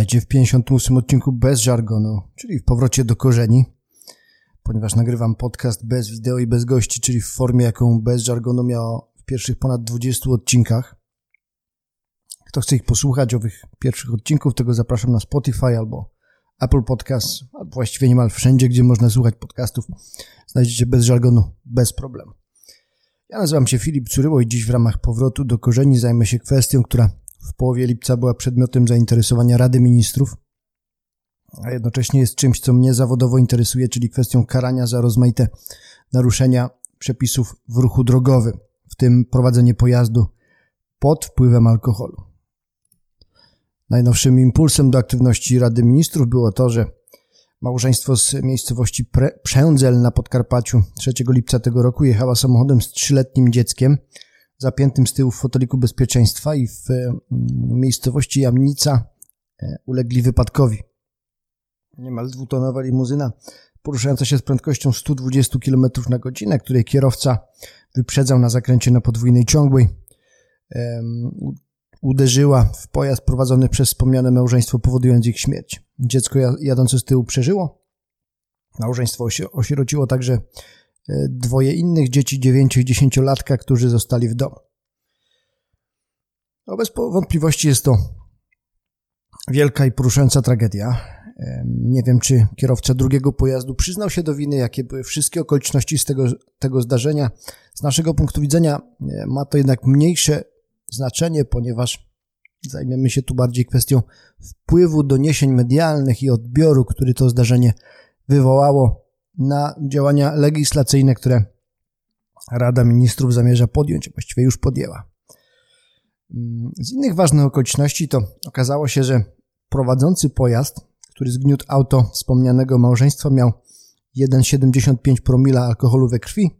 Witajcie w 58 odcinku bez żargonu, czyli w powrocie do korzeni. Ponieważ nagrywam podcast bez wideo i bez gości, czyli w formie, jaką bez żargonu miało w pierwszych ponad 20 odcinkach. Kto chce ich posłuchać, owych pierwszych odcinków, tego zapraszam na Spotify albo Apple Podcast, albo właściwie niemal wszędzie, gdzie można słuchać podcastów. Znajdziecie bez żargonu, bez problemu. Ja nazywam się Filip Curyło i dziś w ramach powrotu do korzeni zajmę się kwestią, która w połowie lipca była przedmiotem zainteresowania Rady Ministrów, a jednocześnie jest czymś, co mnie zawodowo interesuje, czyli kwestią karania za rozmaite naruszenia przepisów w ruchu drogowym, w tym prowadzenie pojazdu pod wpływem alkoholu. Najnowszym impulsem do aktywności Rady Ministrów było to, że małżeństwo z miejscowości Pre Przędzel na Podkarpaciu 3 lipca tego roku jechała samochodem z trzyletnim dzieckiem – zapiętym z tyłu w foteliku bezpieczeństwa i w miejscowości Jamnica e, ulegli wypadkowi. Niemal dwutonowa limuzyna poruszająca się z prędkością 120 km na godzinę, której kierowca wyprzedzał na zakręcie na podwójnej ciągłej, uderzyła w pojazd prowadzony przez wspomniane małżeństwo, powodując ich śmierć. Dziecko jadące z tyłu przeżyło. Małżeństwo osierociło także dwoje innych dzieci 9 i 10 latka, którzy zostali w domu. No bez wątpliwości jest to wielka i poruszająca tragedia. E, nie wiem, czy kierowca drugiego pojazdu przyznał się do winy, jakie były wszystkie okoliczności z tego, tego zdarzenia. Z naszego punktu widzenia e, ma to jednak mniejsze znaczenie, ponieważ zajmiemy się tu bardziej kwestią wpływu doniesień medialnych i odbioru, który to zdarzenie wywołało na działania legislacyjne, które Rada Ministrów zamierza podjąć, właściwie już podjęła. Z innych ważnych okoliczności to okazało się, że prowadzący pojazd, który zgniótł auto wspomnianego małżeństwa, miał 1,75 promila alkoholu we krwi,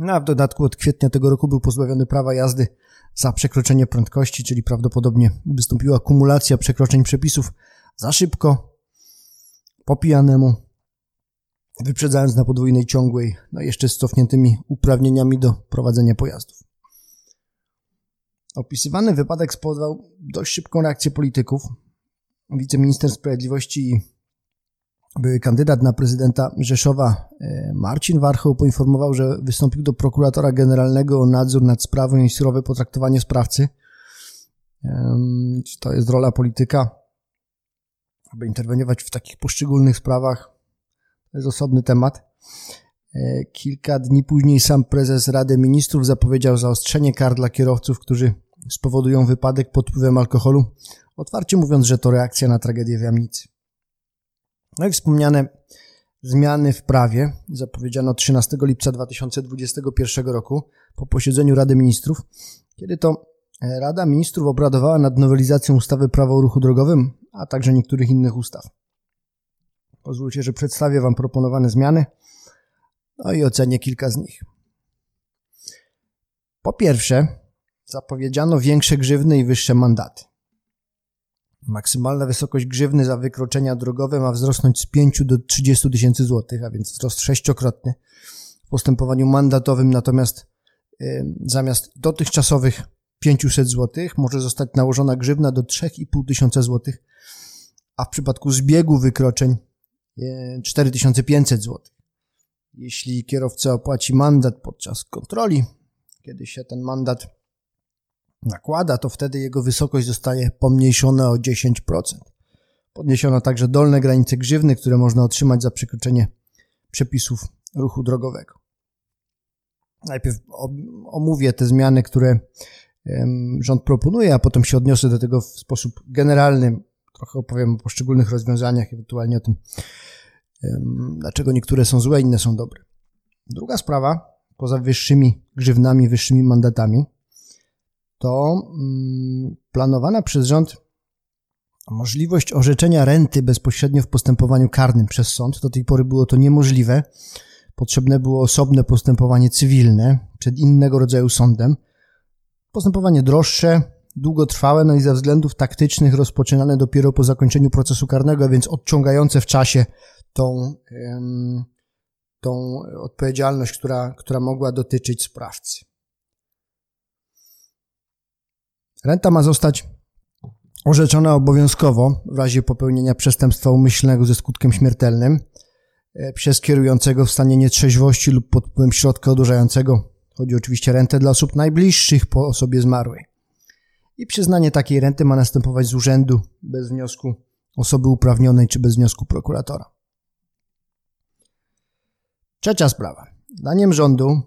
no a w dodatku od kwietnia tego roku był pozbawiony prawa jazdy za przekroczenie prędkości, czyli prawdopodobnie wystąpiła kumulacja przekroczeń przepisów za szybko, po pijanemu wyprzedzając na podwójnej ciągłej, no jeszcze z cofniętymi uprawnieniami do prowadzenia pojazdów. Opisywany wypadek spowodował dość szybką reakcję polityków. Wiceminister Sprawiedliwości i były kandydat na prezydenta Rzeszowa e, Marcin Warchoł poinformował, że wystąpił do prokuratora generalnego o nadzór nad sprawą i surowe potraktowanie sprawcy. To jest rola polityka, aby interweniować w takich poszczególnych sprawach to jest osobny temat. E, kilka dni później sam prezes Rady Ministrów zapowiedział zaostrzenie kar dla kierowców, którzy spowodują wypadek pod wpływem alkoholu, otwarcie mówiąc, że to reakcja na tragedię w Jamnicy. No i wspomniane zmiany w prawie zapowiedziano 13 lipca 2021 roku po posiedzeniu Rady Ministrów, kiedy to Rada Ministrów obradowała nad nowelizacją ustawy Prawo o ruchu drogowym, a także niektórych innych ustaw. Pozwólcie, że przedstawię Wam proponowane zmiany, no i ocenię kilka z nich. Po pierwsze, zapowiedziano większe grzywny i wyższe mandaty. Maksymalna wysokość grzywny za wykroczenia drogowe ma wzrosnąć z 5 do 30 tysięcy złotych, a więc wzrost sześciokrotny. W postępowaniu mandatowym natomiast yy, zamiast dotychczasowych 500 złotych może zostać nałożona grzywna do 3,5 tysiąca złotych, a w przypadku zbiegu wykroczeń 4500 zł. Jeśli kierowca opłaci mandat podczas kontroli, kiedy się ten mandat nakłada, to wtedy jego wysokość zostaje pomniejszona o 10%. Podniesiono także dolne granice grzywny, które można otrzymać za przekroczenie przepisów ruchu drogowego. Najpierw omówię te zmiany, które rząd proponuje, a potem się odniosę do tego w sposób generalny. Trochę opowiem o poszczególnych rozwiązaniach, ewentualnie o tym, dlaczego niektóre są złe, inne są dobre. Druga sprawa, poza wyższymi grzywnami, wyższymi mandatami, to mm, planowana przez rząd możliwość orzeczenia renty bezpośrednio w postępowaniu karnym przez sąd. Do tej pory było to niemożliwe. Potrzebne było osobne postępowanie cywilne przed innego rodzaju sądem. Postępowanie droższe, długotrwałe, no i ze względów taktycznych rozpoczynane dopiero po zakończeniu procesu karnego, więc odciągające w czasie tą, tą odpowiedzialność, która, która mogła dotyczyć sprawcy. Renta ma zostać orzeczona obowiązkowo w razie popełnienia przestępstwa umyślnego ze skutkiem śmiertelnym e, przez kierującego w stanie nietrzeźwości lub pod wpływem środka odurzającego. Chodzi oczywiście o rentę dla osób najbliższych po osobie zmarłej. I przyznanie takiej renty ma następować z urzędu bez wniosku osoby uprawnionej czy bez wniosku prokuratora. Trzecia sprawa. Zdaniem rządu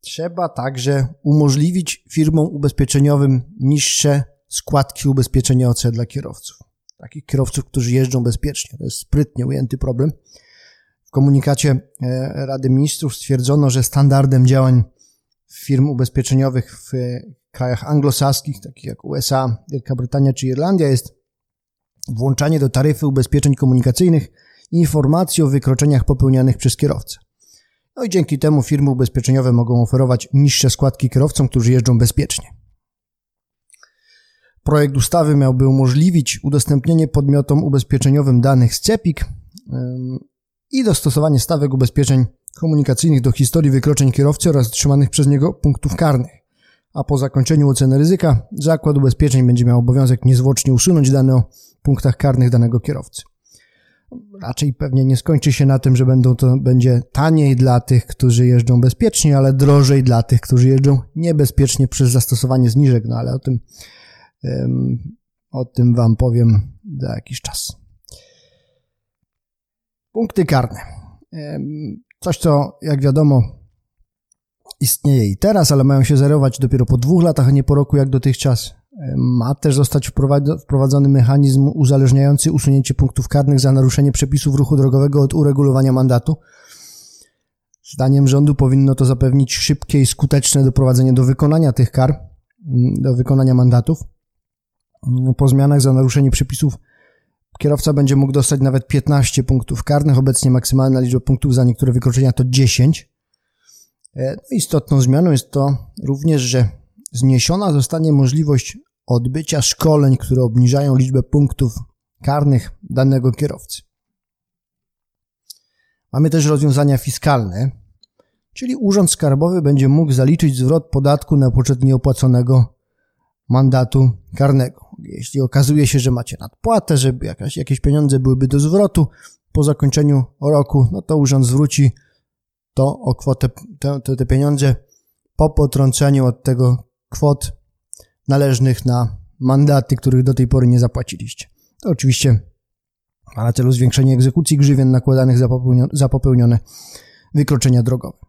trzeba także umożliwić firmom ubezpieczeniowym niższe składki ubezpieczenia OC dla kierowców. Takich kierowców, którzy jeżdżą bezpiecznie. To jest sprytnie ujęty problem. W komunikacie e, Rady Ministrów stwierdzono, że standardem działań firm ubezpieczeniowych w krajach anglosaskich, takich jak USA, Wielka Brytania czy Irlandia, jest włączanie do taryfy ubezpieczeń komunikacyjnych informacji o wykroczeniach popełnianych przez kierowcę. No i dzięki temu firmy ubezpieczeniowe mogą oferować niższe składki kierowcom, którzy jeżdżą bezpiecznie. Projekt ustawy miałby umożliwić udostępnienie podmiotom ubezpieczeniowym danych z CEPIK i dostosowanie stawek ubezpieczeń komunikacyjnych do historii wykroczeń kierowcy oraz otrzymanych przez niego punktów karnych. A po zakończeniu oceny ryzyka, Zakład Ubezpieczeń będzie miał obowiązek niezwłocznie usunąć dane o punktach karnych danego kierowcy. Raczej pewnie nie skończy się na tym, że będą to będzie taniej dla tych, którzy jeżdżą bezpiecznie, ale drożej dla tych, którzy jeżdżą niebezpiecznie przez zastosowanie zniżek, no ale o tym o tym Wam powiem za jakiś czas. Punkty karne. Coś, co jak wiadomo istnieje i teraz, ale mają się zerować dopiero po dwóch latach, a nie po roku jak dotychczas. Ma też zostać wprowadzony mechanizm uzależniający usunięcie punktów karnych za naruszenie przepisów ruchu drogowego od uregulowania mandatu. Zdaniem rządu powinno to zapewnić szybkie i skuteczne doprowadzenie do wykonania tych kar, do wykonania mandatów. Po zmianach za naruszenie przepisów kierowca będzie mógł dostać nawet 15 punktów karnych. Obecnie maksymalna liczba punktów za niektóre wykroczenia to 10. E, no, istotną zmianą jest to również, że zniesiona zostanie możliwość odbycia szkoleń, które obniżają liczbę punktów karnych danego kierowcy. Mamy też rozwiązania fiskalne, czyli Urząd Skarbowy będzie mógł zaliczyć zwrot podatku na poczet nieopłaconego mandatu karnego. Jeśli okazuje się, że macie nadpłatę, żeby jakaś, jakieś pieniądze byłyby do zwrotu po zakończeniu roku, no to urząd zwróci to o kwotę, te, te, te pieniądze po potrąceniu od tego kwot należnych na mandaty, których do tej pory nie zapłaciliście. To oczywiście ma na celu zwiększenie egzekucji grzywien nakładanych za popełnione, za popełnione wykroczenia drogowe.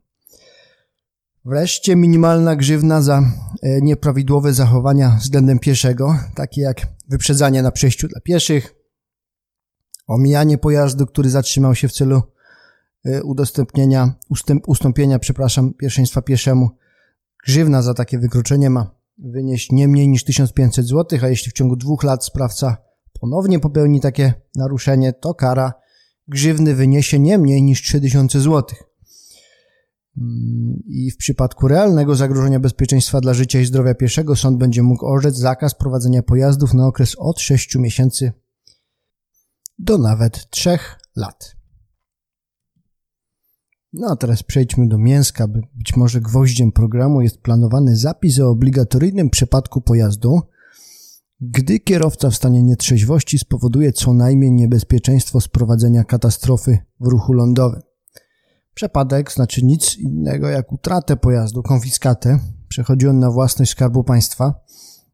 Wreszcie minimalna grzywna za e, nieprawidłowe zachowania względem pieszego, takie jak wyprzedzanie na przejściu dla pieszych, omijanie pojazdu, który zatrzymał się w celu e, udostępnienia, ustęp, ustąpienia, przepraszam, pierwszeństwa pieszemu. Grzywna za takie wykroczenie ma wynieść nie mniej niż 1500 zł, a jeśli w ciągu dwóch lat sprawca ponownie popełni takie naruszenie, to kara grzywny wyniesie nie mniej niż 3000 złotych. I w przypadku realnego zagrożenia bezpieczeństwa dla życia i zdrowia pieszego sąd będzie mógł orzec zakaz prowadzenia pojazdów na okres od 6 miesięcy do nawet 3 lat. No a teraz przejdźmy do mięska, by być może gwoździem programu jest planowany zapis o obligatoryjnym przepadku pojazdu, gdy kierowca w stanie nietrzeźwości spowoduje co najmniej niebezpieczeństwo sprowadzenia katastrofy w ruchu lądowym. Przepadek znaczy nic innego jak utratę pojazdu, konfiskatę. Przechodzi on na własność Skarbu Państwa.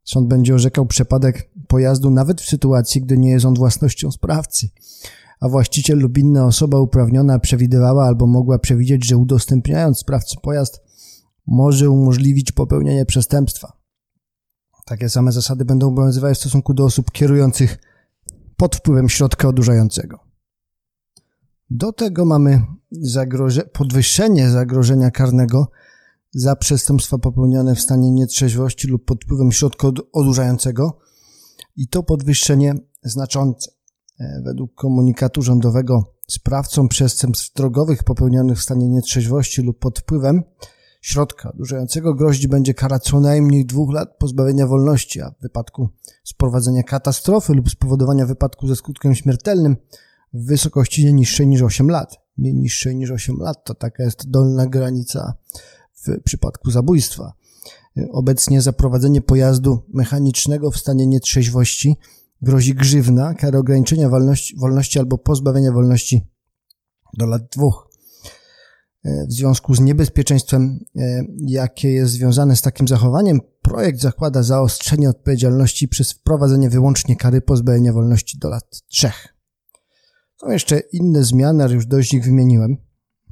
Sąd będzie orzekał przepadek pojazdu nawet w sytuacji, gdy nie jest on własnością sprawcy, a właściciel lub inna osoba uprawniona przewidywała albo mogła przewidzieć, że udostępniając sprawcy pojazd może umożliwić popełnienie przestępstwa. Takie same zasady będą obowiązywały w stosunku do osób kierujących pod wpływem środka odurzającego. Do tego mamy zagroże podwyższenie zagrożenia karnego za przestępstwa popełnione w stanie nietrzeźwości lub pod wpływem środka odurzającego i to podwyższenie znaczące. E, według komunikatu rządowego sprawcom przestępstw drogowych popełnionych w stanie nietrzeźwości lub pod wpływem środka odurzającego grozić będzie kara co najmniej dwóch lat pozbawienia wolności, a w wypadku sprowadzenia katastrofy lub spowodowania wypadku ze skutkiem śmiertelnym w wysokości nie niższej niż 8 lat. Nie niższej niż 8 lat to taka jest dolna granica w przypadku zabójstwa. Obecnie za prowadzenie pojazdu mechanicznego w stanie nietrzeźwości grozi grzywna, kara ograniczenia wolności, wolności albo pozbawienia wolności do lat dwóch. E, w związku z niebezpieczeństwem, e, jakie jest związane z takim zachowaniem, projekt zakłada zaostrzenie odpowiedzialności przez wprowadzenie wyłącznie kary pozbawienia wolności do lat trzech. Są jeszcze inne zmiany, ale już dość ich wymieniłem.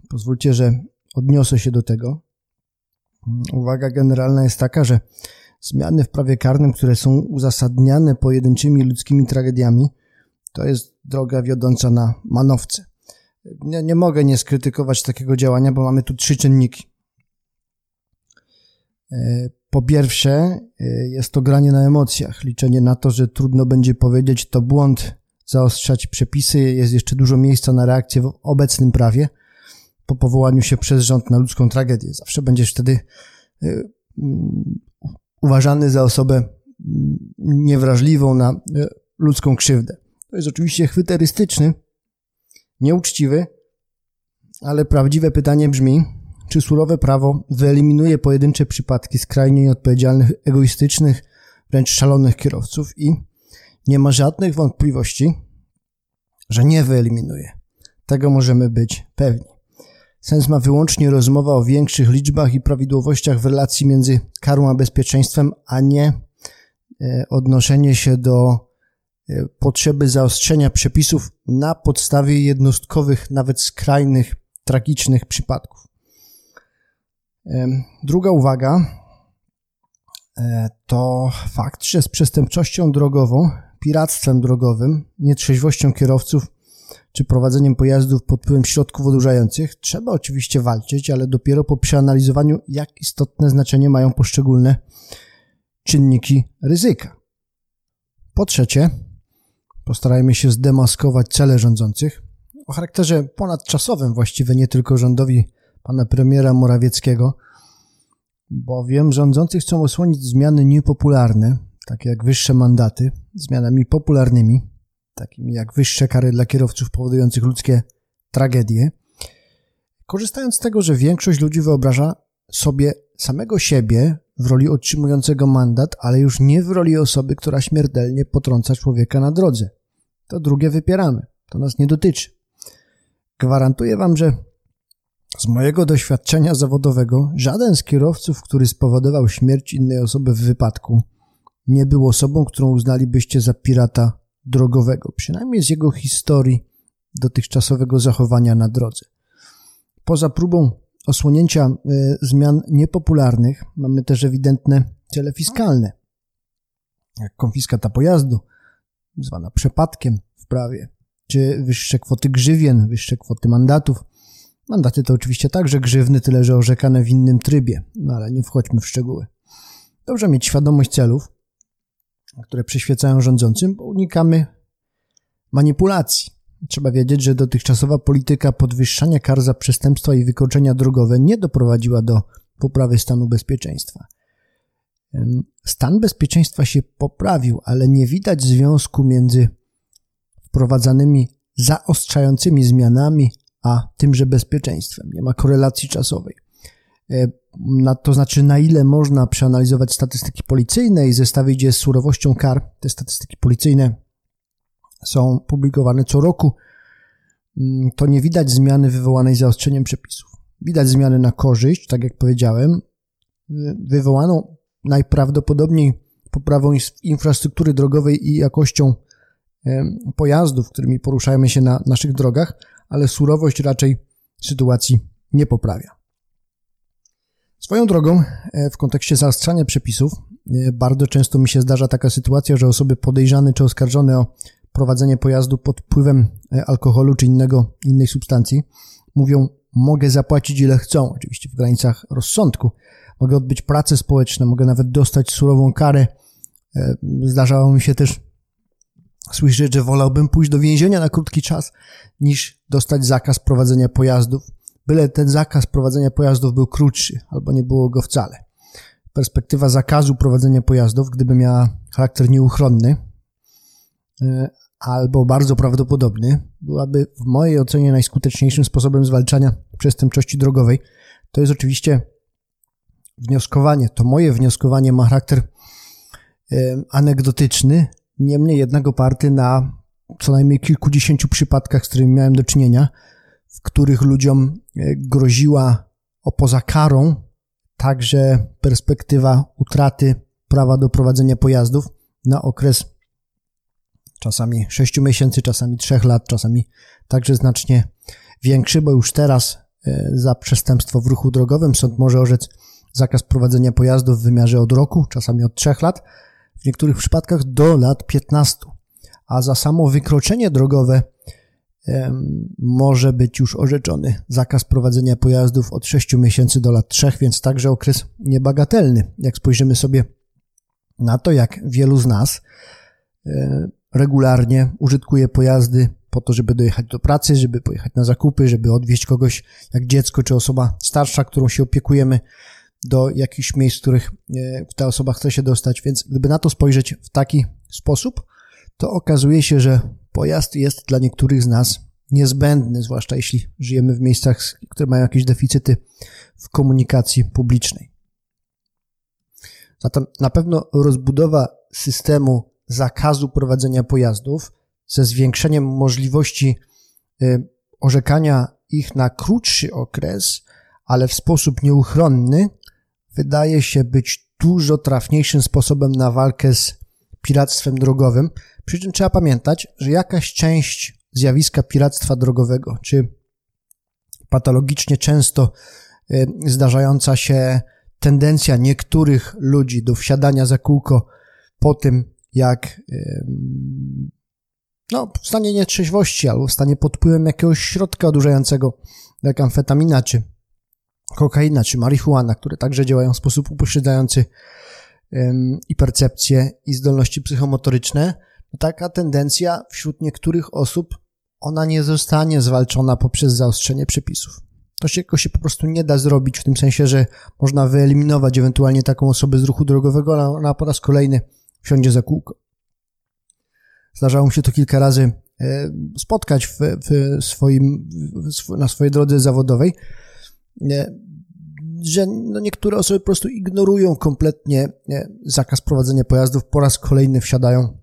Pozwólcie, że odniosę się do tego. Uwaga generalna jest taka, że zmiany w prawie karnym, które są uzasadniane pojedynczymi ludzkimi tragediami, to jest droga wiodąca na manowce. Nie, nie mogę nie skrytykować takiego działania, bo mamy tu trzy czynniki. E, po pierwsze, e, jest to granie na emocjach, liczenie na to, że trudno będzie powiedzieć to błąd, zaostrzać przepisy, jest jeszcze dużo miejsca na reakcję w obecnym prawie po powołaniu się przez rząd na ludzką tragedię. Zawsze będziesz wtedy e, mm, uważany za osobę mm, niewrażliwą na ludzką krzywdę. To jest oczywiście chwyterystyczny, nieuczciwy, ale prawdziwe pytanie brzmi, czy surowe prawo wyeliminuje pojedyncze przypadki skrajnie nieodpowiedzialnych, egoistycznych, wręcz szalonych kierowców i nie ma żadnych wątpliwości, że nie wyeliminuje. Tego możemy być pewni. Sens ma wyłącznie rozmowa o większych liczbach i prawidłowościach w relacji między karą a bezpieczeństwem, a nie e, odnoszenie się do E, potrzeby zaostrzenia przepisów na podstawie jednostkowych, nawet skrajnych, tragicznych przypadków. Druga uwaga e, to fakt, że z przestępczością drogową, piractwem drogowym, nietrzeźwością kierowców czy prowadzeniem pojazdów pod wpływem środków odurzających trzeba oczywiście walczyć, ale dopiero po przeanalizowaniu, jak istotne znaczenie mają poszczególne czynniki ryzyka. Po trzecie, Postarajmy się zdemaskować cele rządzących o charakterze ponadczasowym, właściwie nie tylko rządowi pana premiera Morawieckiego, bowiem rządzący chcą osłonić zmiany niepopularne, takie jak wyższe mandaty, zmianami popularnymi, takimi jak wyższe kary dla kierowców powodujących ludzkie tragedie, korzystając z tego, że większość ludzi wyobraża sobie samego siebie w roli otrzymującego mandat, ale już nie w roli osoby, która śmiertelnie potrąca człowieka na drodze. To drugie wypieramy. To nas nie dotyczy. Gwarantuję wam, że z mojego doświadczenia zawodowego żaden z kierowców, który spowodował śmierć innej osoby w wypadku, nie był osobą, którą uznalibyście za pirata drogowego, przynajmniej z jego historii dotychczasowego zachowania na drodze. Poza próbą osłonięcia y, zmian niepopularnych mamy też ewidentne cele fiskalne, jak konfiskata pojazdu, zwana przepadkiem w prawie, czy wyższe kwoty grzywien, wyższe kwoty mandatów. Mandaty to oczywiście także grzywny, tyle że orzekane w innym trybie, no ale nie wchodźmy w szczegóły. Dobrze mieć świadomość celów, które przyświecają rządzącym, bo unikamy manipulacji. Trzeba wiedzieć, że dotychczasowa polityka podwyższania kar za przestępstwa i wykroczenia drogowe nie doprowadziła do poprawy stanu bezpieczeństwa. Stan bezpieczeństwa się poprawił, ale nie widać związku między wprowadzanymi zaostrzającymi zmianami a tymże bezpieczeństwem. Nie ma korelacji czasowej. E, to znaczy, na ile można przeanalizować statystyki policyjne i zestawić je z surowością kar. Te statystyki policyjne są publikowane co roku, mm, to nie widać zmiany wywołanej zaostrzeniem przepisów. Widać zmiany na korzyść, tak jak powiedziałem, y, wywołaną najprawdopodobniej poprawą infrastruktury drogowej i jakością pojazdów, którymi poruszajmy się na naszych drogach, ale surowość raczej sytuacji nie poprawia. Swoją drogą, e, w kontekście zaostrzania przepisów, e, bardzo często mi się zdarza taka sytuacja, że osoby podejrzane czy oskarżone o prowadzenie pojazdu pod wpływem e, alkoholu czy innego, innej substancji mówią, mogę zapłacić ile chcą, oczywiście w granicach rozsądku, mogę odbyć prace społeczne, mogę nawet dostać surową karę. Zdarzało mi się też słyszeć, że wolałbym pójść do więzienia na krótki czas, niż dostać zakaz prowadzenia pojazdów, byle ten zakaz prowadzenia pojazdów był krótszy, albo nie było go wcale. Perspektywa zakazu prowadzenia pojazdów, gdyby miała charakter nieuchronny, e, albo bardzo prawdopodobny, byłaby w mojej ocenie najskuteczniejszym sposobem zwalczania przestępczości drogowej. To jest oczywiście wnioskowanie, to moje wnioskowanie ma charakter anegdotyczny, Niemniej jednak oparty na co najmniej kilkudziesięciu przypadkach, z którymi miałem do czynienia, w których ludziom e, groziła opoza karą także perspektywa utraty prawa do prowadzenia pojazdów na okres czasami 6 miesięcy, czasami 3 lat, czasami także znacznie większy, bo już teraz e, za przestępstwo w ruchu drogowym sąd może orzec zakaz prowadzenia pojazdów w wymiarze od roku, czasami od 3 lat, w niektórych przypadkach do lat 15. A za samo wykroczenie drogowe może być już orzeczony zakaz prowadzenia pojazdów od 6 miesięcy do lat 3, więc także okres niebagatelny. Jak spojrzymy sobie na to, jak wielu z nas e, regularnie użytkuje pojazdy po to, żeby dojechać do pracy, żeby pojechać na zakupy, żeby odwieźć kogoś jak dziecko czy osoba starsza, którą się opiekujemy do jakichś miejsc, w których e, ta osoba chce się dostać. Więc gdyby na to spojrzeć w taki sposób, to okazuje się, że pojazd jest dla niektórych z nas niezbędny, zwłaszcza jeśli żyjemy w miejscach, które mają jakieś deficyty w komunikacji publicznej. Zatem na pewno rozbudowa systemu zakazu prowadzenia pojazdów ze zwiększeniem możliwości y, orzekania ich na krótszy okres, ale w sposób nieuchronny, wydaje się być dużo trafniejszym sposobem na walkę z piractwem drogowym. Przy czym trzeba pamiętać, że jakaś część zjawiska piractwa drogowego, czy patologicznie często y, zdarzająca się tendencja niektórych ludzi do wsiadania za kółko po tym, jak no, w stanie nietrzeźwości albo w stanie pod wpływem jakiegoś środka odurzającego, jak amfetamina, czy kokaina, czy marihuana, które także działają w sposób upośledzający i percepcję, i zdolności psychomotoryczne, to taka tendencja wśród niektórych osób, ona nie zostanie zwalczona poprzez zaostrzenie przepisów. To się, się po prostu nie da zrobić w tym sensie, że można wyeliminować ewentualnie taką osobę z ruchu drogowego, ale ona po raz kolejny wsiądzie za kółko. Zdarzało mi się to kilka razy spotkać w, w swoim, na swojej drodze zawodowej, e, że no niektóre osoby po prostu ignorują kompletnie zakaz prowadzenia pojazdów, po raz kolejny wsiadają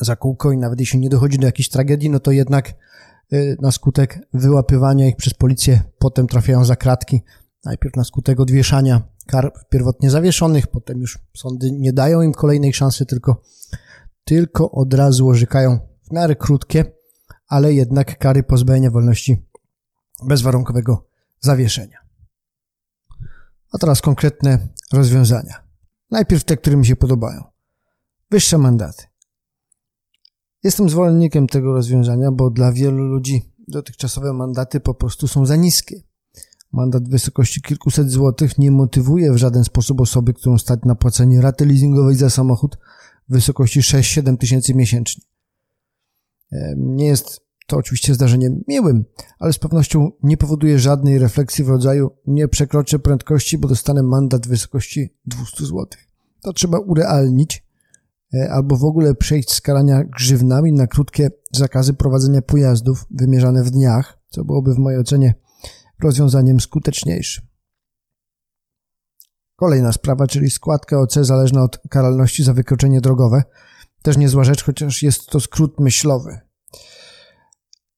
za kółko i nawet jeśli nie dochodzi do jakiejś tragedii, no to jednak na skutek wyłapywania ich przez policję potem trafiają za kratki, najpierw na skutek odwieszania kar pierwotnie zawieszonych, potem już sądy nie dają im kolejnej szansy, tylko, tylko od razu orzekają w miarę krótkie, ale jednak kary pozbawienia wolności bezwarunkowego zawieszenia. A teraz konkretne rozwiązania. Najpierw te, które mi się podobają. Wyższe mandaty. Jestem zwolennikiem tego rozwiązania, bo dla wielu ludzi dotychczasowe mandaty po prostu są za niskie. Mandat w wysokości kilkuset złotych nie motywuje w żaden sposób osoby, którą stać na płacenie raty leasingowej za samochód w wysokości 6-7 tysięcy miesięcznie. Nie jest to oczywiście zdarzeniem miłym, ale z pewnością nie powoduje żadnej refleksji w rodzaju nie przekroczę prędkości, bo dostanę mandat w wysokości 200 zł. To trzeba urealnić e, albo w ogóle przejść z karania grzywnami na krótkie zakazy prowadzenia pojazdów wymierzane w dniach, co byłoby w mojej ocenie rozwiązaniem skuteczniejszym. Kolejna sprawa, czyli składka OC zależna od karalności za wykroczenie drogowe. Też niezła rzecz, chociaż jest to skrót myślowy.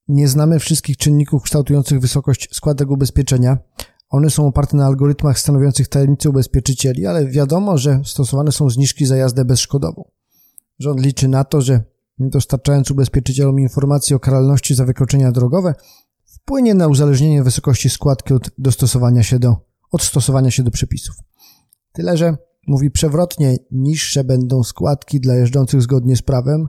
Nie znamy wszystkich czynników kształtujących wysokość składek ubezpieczenia. One są oparte na algorytmach stanowiących tajemnicę ubezpieczycieli, ale wiadomo, że stosowane są zniżki za jazdę bezszkodową. Rząd liczy na to, że dostarczając ubezpieczycielom informacji o karalności za wykroczenia drogowe, wpłynie na uzależnienie wysokości składki od dostosowania się do, od stosowania się do przepisów. Tyle, że mówi przewrotnie, niższe będą składki dla jeżdżących zgodnie z prawem,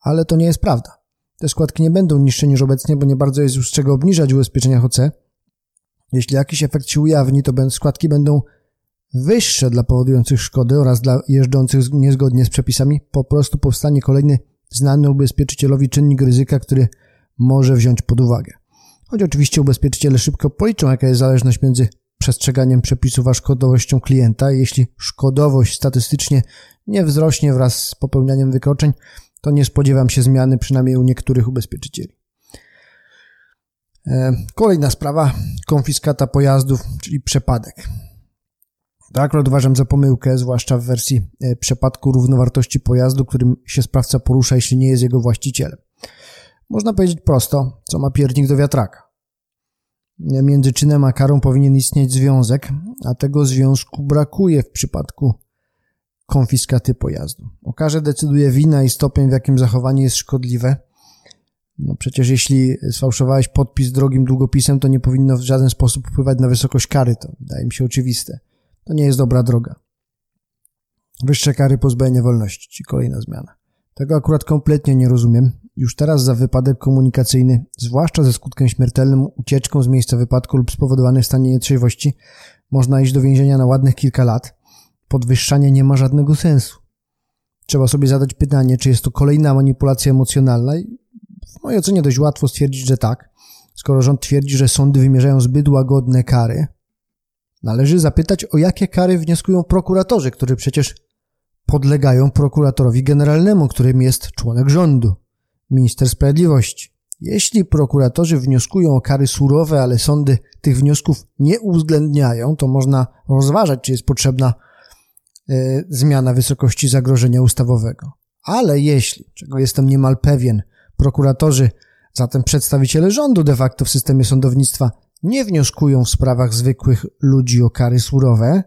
ale to nie jest prawda. Te składki nie będą niższe niż obecnie, bo nie bardzo jest już z czego obniżać w ubezpieczeniach OC. Jeśli jakiś efekt się ujawni, to składki będą wyższe dla powodujących szkody oraz dla jeżdżących niezgodnie z przepisami. Po prostu powstanie kolejny znany ubezpieczycielowi czynnik ryzyka, który może wziąć pod uwagę. Choć oczywiście ubezpieczyciele szybko policzą, jaka jest zależność między przestrzeganiem przepisów a szkodowością klienta. Jeśli szkodowość statystycznie nie wzrośnie wraz z popełnianiem wykroczeń, to nie spodziewam się zmiany przynajmniej u niektórych ubezpieczycieli. E, kolejna sprawa, konfiskata pojazdów, czyli przepadek. To akurat uważam za pomyłkę, zwłaszcza w wersji e, przepadku równowartości pojazdu, którym się sprawca porusza, jeśli nie jest jego właścicielem. Można powiedzieć prosto, co ma piernik do wiatraka. Między czynem a karą powinien istnieć związek, a tego związku brakuje w przypadku konfiskaty pojazdu. O karze decyduje wina i stopień, w jakim zachowanie jest szkodliwe. No przecież jeśli sfałszowałeś podpis drogim długopisem, to nie powinno w żaden sposób wpływać na wysokość kary. To wydaje mi się oczywiste. To nie jest dobra droga. Wyższe kary pozbawienia wolności, czyli kolejna zmiana. Tego akurat kompletnie nie rozumiem. Już teraz za wypadek komunikacyjny, zwłaszcza ze skutkiem śmiertelnym, ucieczką z miejsca wypadku lub spowodowany w stanie nietrzeźwości, można iść do więzienia na ładnych kilka lat. Podwyższanie nie ma żadnego sensu. Trzeba sobie zadać pytanie, czy jest to kolejna manipulacja emocjonalna i w mojej ocenie dość łatwo stwierdzić, że tak. Skoro rząd twierdzi, że sądy wymierzają zbyt łagodne kary, należy zapytać, o jakie kary wnioskują prokuratorzy, którzy przecież podlegają prokuratorowi generalnemu, którym jest członek rządu, minister sprawiedliwości. Jeśli prokuratorzy wnioskują o kary surowe, ale sądy tych wniosków nie uwzględniają, to można rozważać, czy jest potrzebna zmiana wysokości zagrożenia ustawowego. Ale jeśli, czego jestem niemal pewien, prokuratorzy, zatem przedstawiciele rządu de facto w systemie sądownictwa nie wnioskują w sprawach zwykłych ludzi o kary surowe,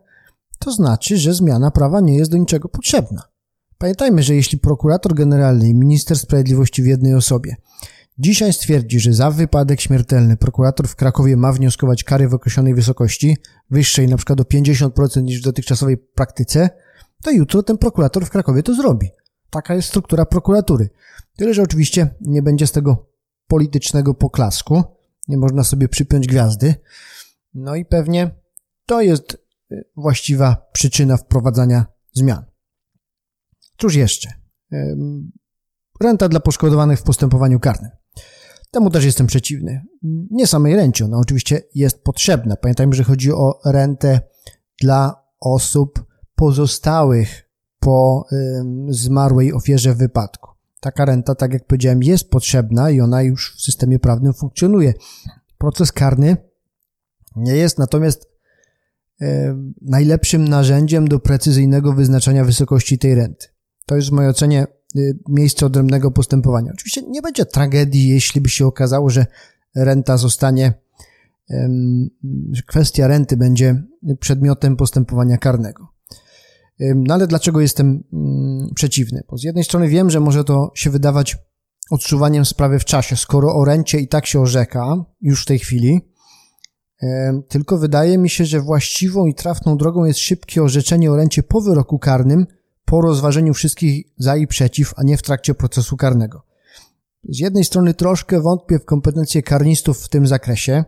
to znaczy, że zmiana prawa nie jest do niczego potrzebna. Pamiętajmy, że jeśli prokurator generalny i minister sprawiedliwości w jednej osobie dzisiaj stwierdzi, że za wypadek śmiertelny prokurator w Krakowie ma wnioskować kary w określonej wysokości, wyższej na przykład o 50% niż w dotychczasowej praktyce, to jutro ten prokurator w Krakowie to zrobi. Taka jest struktura prokuratury. Tyle, że oczywiście nie będzie z tego politycznego poklasku, nie można sobie przypiąć gwiazdy. No i pewnie to jest y, właściwa przyczyna wprowadzania zmian. Cóż jeszcze? Renta dla poszkodowanych w postępowaniu karnym. Temu też jestem przeciwny. Nie samej rencie, ona oczywiście jest potrzebna. Pamiętajmy, że chodzi o rentę dla osób pozostałych po zmarłej ofierze wypadku. Taka renta, tak jak powiedziałem, jest potrzebna i ona już w systemie prawnym funkcjonuje. Proces karny nie jest natomiast najlepszym narzędziem do precyzyjnego wyznaczania wysokości tej renty. To jest w mojej ocenie miejsce odrębnego postępowania. Oczywiście nie będzie tragedii, jeśli by się okazało, że renta zostanie, kwestia renty będzie przedmiotem postępowania karnego. No ale dlaczego jestem mm, przeciwny? Bo z jednej strony wiem, że może to się wydawać odczuwaniem sprawy w czasie, skoro o rencie i tak się orzeka już w tej chwili, tylko wydaje mi się, że właściwą i trafną drogą jest szybkie orzeczenie o rencie po wyroku karnym, po rozważeniu wszystkich za i przeciw, a nie w trakcie procesu karnego. Z jednej strony troszkę wątpię w kompetencje karnistów w tym zakresie,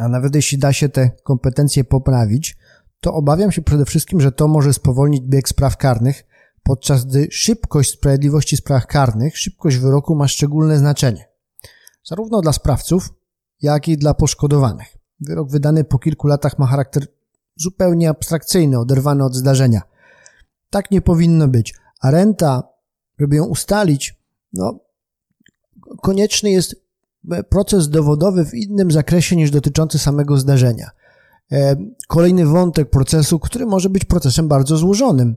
a nawet jeśli da się te kompetencje poprawić, to obawiam się przede wszystkim, że to może spowolnić bieg spraw karnych, podczas gdy szybkość sprawiedliwości w sprawach karnych, szybkość wyroku ma szczególne znaczenie. Zarówno dla sprawców, jak i dla poszkodowanych. Wyrok wydany po kilku latach ma charakter zupełnie abstrakcyjny, oderwany od zdarzenia. Tak nie powinno być. A renta, żeby ją ustalić, no, konieczny jest proces dowodowy w innym zakresie niż dotyczący samego zdarzenia. E, kolejny wątek procesu, który może być procesem bardzo złożonym.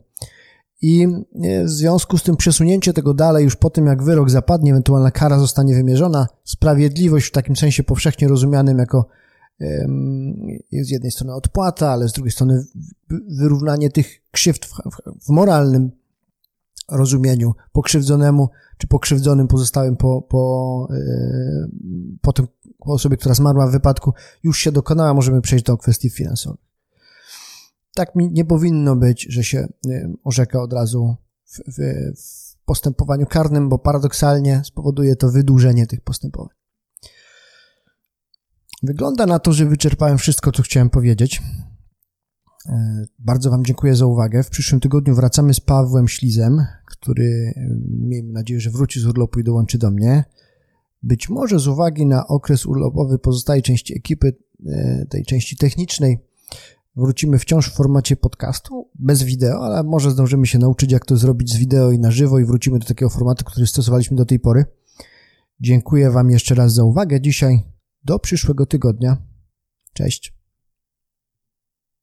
I e, w związku z tym przesunięcie tego dalej, już po tym jak wyrok zapadnie, ewentualna kara zostanie wymierzona, sprawiedliwość w takim sensie powszechnie rozumianym jako jest z jednej strony odpłata, ale z drugiej strony wyrównanie tych krzywd w moralnym rozumieniu pokrzywdzonemu czy pokrzywdzonym pozostałym po, po, e, po tym po osobie, która zmarła w wypadku, już się dokonała, możemy przejść do kwestii finansowych. Tak mi nie powinno być, że się orzeka od razu w, w, w postępowaniu karnym, bo paradoksalnie spowoduje to wydłużenie tych postępowań. Wygląda na to, że wyczerpałem wszystko, co chciałem powiedzieć. E, bardzo Wam dziękuję za uwagę. W przyszłym tygodniu wracamy z Pawłem Ślizem, który miejmy nadzieję, że wróci z urlopu i dołączy do mnie. Być może z uwagi na okres urlopowy pozostałej części ekipy, e, tej części technicznej, wrócimy wciąż w formacie podcastu, bez wideo, ale może zdążymy się nauczyć, jak to zrobić z wideo i na żywo i wrócimy do takiego formatu, który stosowaliśmy do tej pory. Dziękuję Wam jeszcze raz za uwagę dzisiaj. Do przyszłego tygodnia. Cześć.